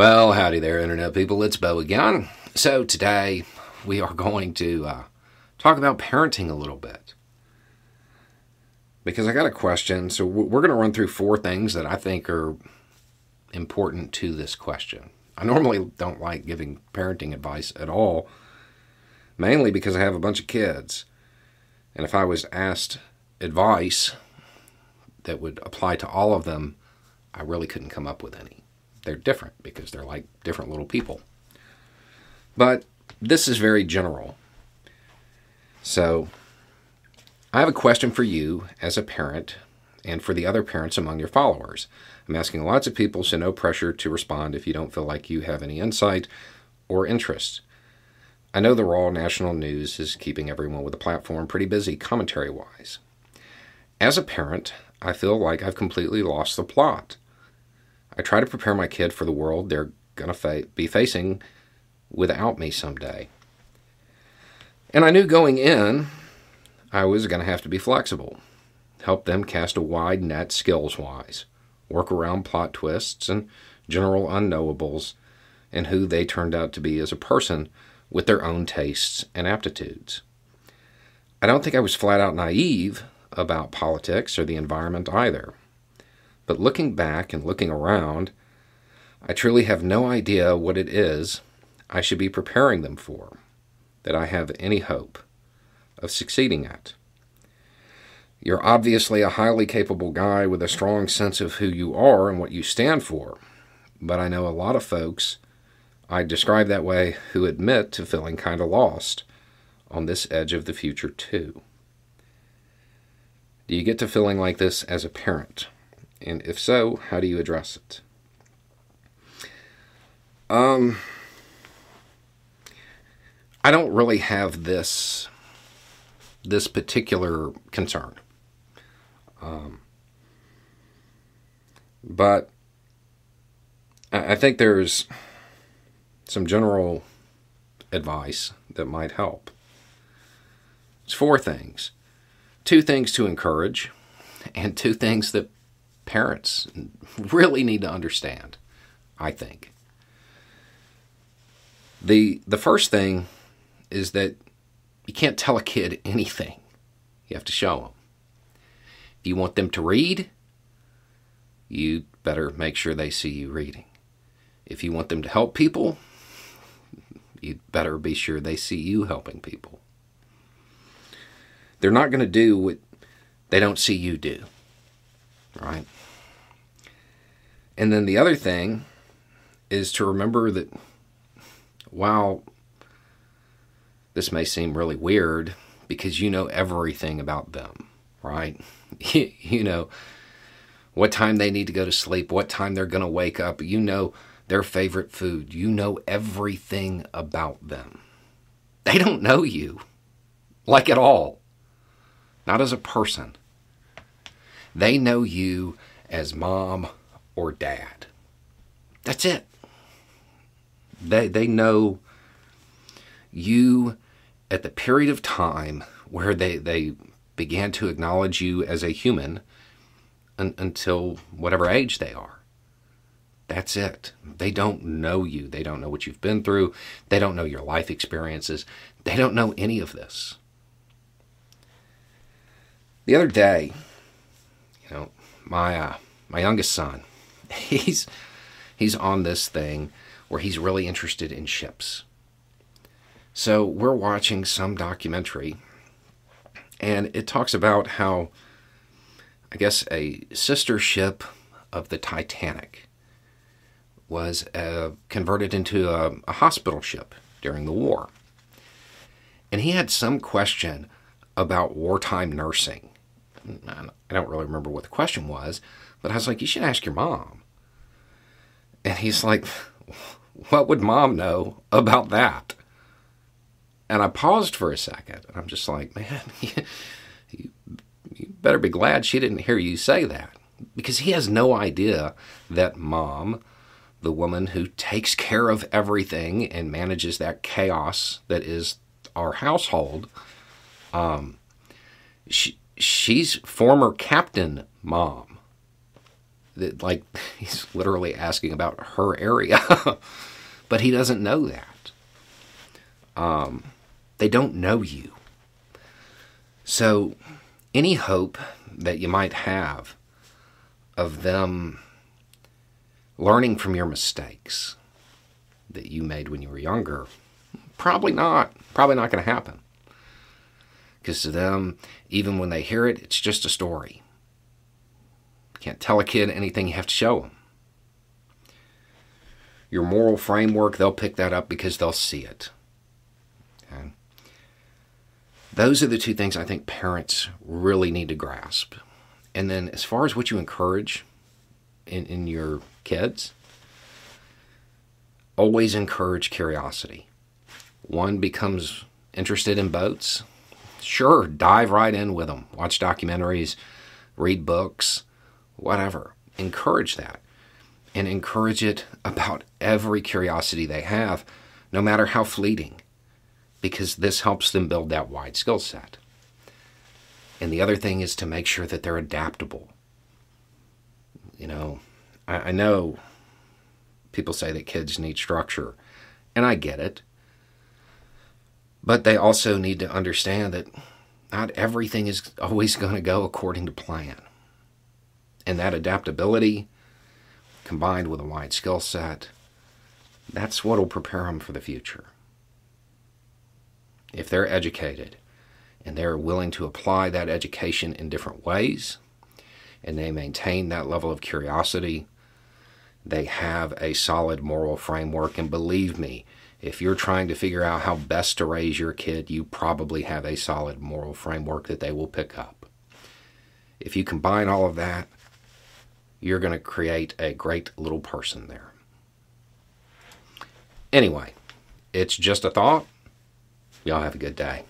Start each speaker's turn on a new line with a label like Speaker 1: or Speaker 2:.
Speaker 1: Well, howdy there, Internet people. It's Beau again. So, today we are going to uh, talk about parenting a little bit. Because I got a question. So, we're going to run through four things that I think are important to this question. I normally don't like giving parenting advice at all, mainly because I have a bunch of kids. And if I was asked advice that would apply to all of them, I really couldn't come up with any they're different because they're like different little people. But this is very general. So, I have a question for you as a parent and for the other parents among your followers. I'm asking lots of people, so no pressure to respond if you don't feel like you have any insight or interest. I know the raw national news is keeping everyone with a platform pretty busy commentary wise. As a parent, I feel like I've completely lost the plot. I try to prepare my kid for the world they're going to fa- be facing without me someday. And I knew going in, I was going to have to be flexible, help them cast a wide net skills wise, work around plot twists and general unknowables, and who they turned out to be as a person with their own tastes and aptitudes. I don't think I was flat out naive about politics or the environment either. But looking back and looking around, I truly have no idea what it is I should be preparing them for, that I have any hope of succeeding at. You're obviously a highly capable guy with a strong sense of who you are and what you stand for, but I know a lot of folks I describe that way who admit to feeling kind of lost on this edge of the future, too. Do you get to feeling like this as a parent? And if so, how do you address it? Um, I don't really have this this particular concern. Um, but I think there's some general advice that might help. It's four things two things to encourage, and two things that parents really need to understand, I think. The the first thing is that you can't tell a kid anything. You have to show them. If you want them to read, you better make sure they see you reading. If you want them to help people, you better be sure they see you helping people. They're not going to do what they don't see you do. Right? And then the other thing is to remember that while this may seem really weird because you know everything about them, right? you know what time they need to go to sleep, what time they're going to wake up, you know their favorite food, you know everything about them. They don't know you, like at all, not as a person. They know you as mom or dad. That's it. They, they know you at the period of time where they, they began to acknowledge you as a human un, until whatever age they are. That's it. They don't know you. They don't know what you've been through. They don't know your life experiences. They don't know any of this. The other day, you know, my uh, my youngest son, he's he's on this thing where he's really interested in ships. So we're watching some documentary and it talks about how I guess a sister ship of the Titanic was uh, converted into a, a hospital ship during the war. And he had some question about wartime nursing. I don't really remember what the question was, but I was like, you should ask your mom. And he's like, what would mom know about that? And I paused for a second, and I'm just like, man, you, you better be glad she didn't hear you say that. Because he has no idea that mom, the woman who takes care of everything and manages that chaos that is our household, um, she, she's former captain mom like he's literally asking about her area, but he doesn't know that. Um, they don't know you. So, any hope that you might have of them learning from your mistakes that you made when you were younger, probably not. Probably not going to happen. Because to them, even when they hear it, it's just a story. Can't tell a kid anything, you have to show them. Your moral framework, they'll pick that up because they'll see it. Okay? Those are the two things I think parents really need to grasp. And then, as far as what you encourage in, in your kids, always encourage curiosity. One becomes interested in boats, sure, dive right in with them. Watch documentaries, read books, whatever. Encourage that. And encourage it about every curiosity they have, no matter how fleeting, because this helps them build that wide skill set. And the other thing is to make sure that they're adaptable. You know, I, I know people say that kids need structure, and I get it. But they also need to understand that not everything is always going to go according to plan. And that adaptability, combined with a wide skill set, that's what will prepare them for the future. If they're educated and they're willing to apply that education in different ways, and they maintain that level of curiosity, they have a solid moral framework. And believe me, if you're trying to figure out how best to raise your kid, you probably have a solid moral framework that they will pick up. If you combine all of that, you're going to create a great little person there. Anyway, it's just a thought. Y'all have a good day.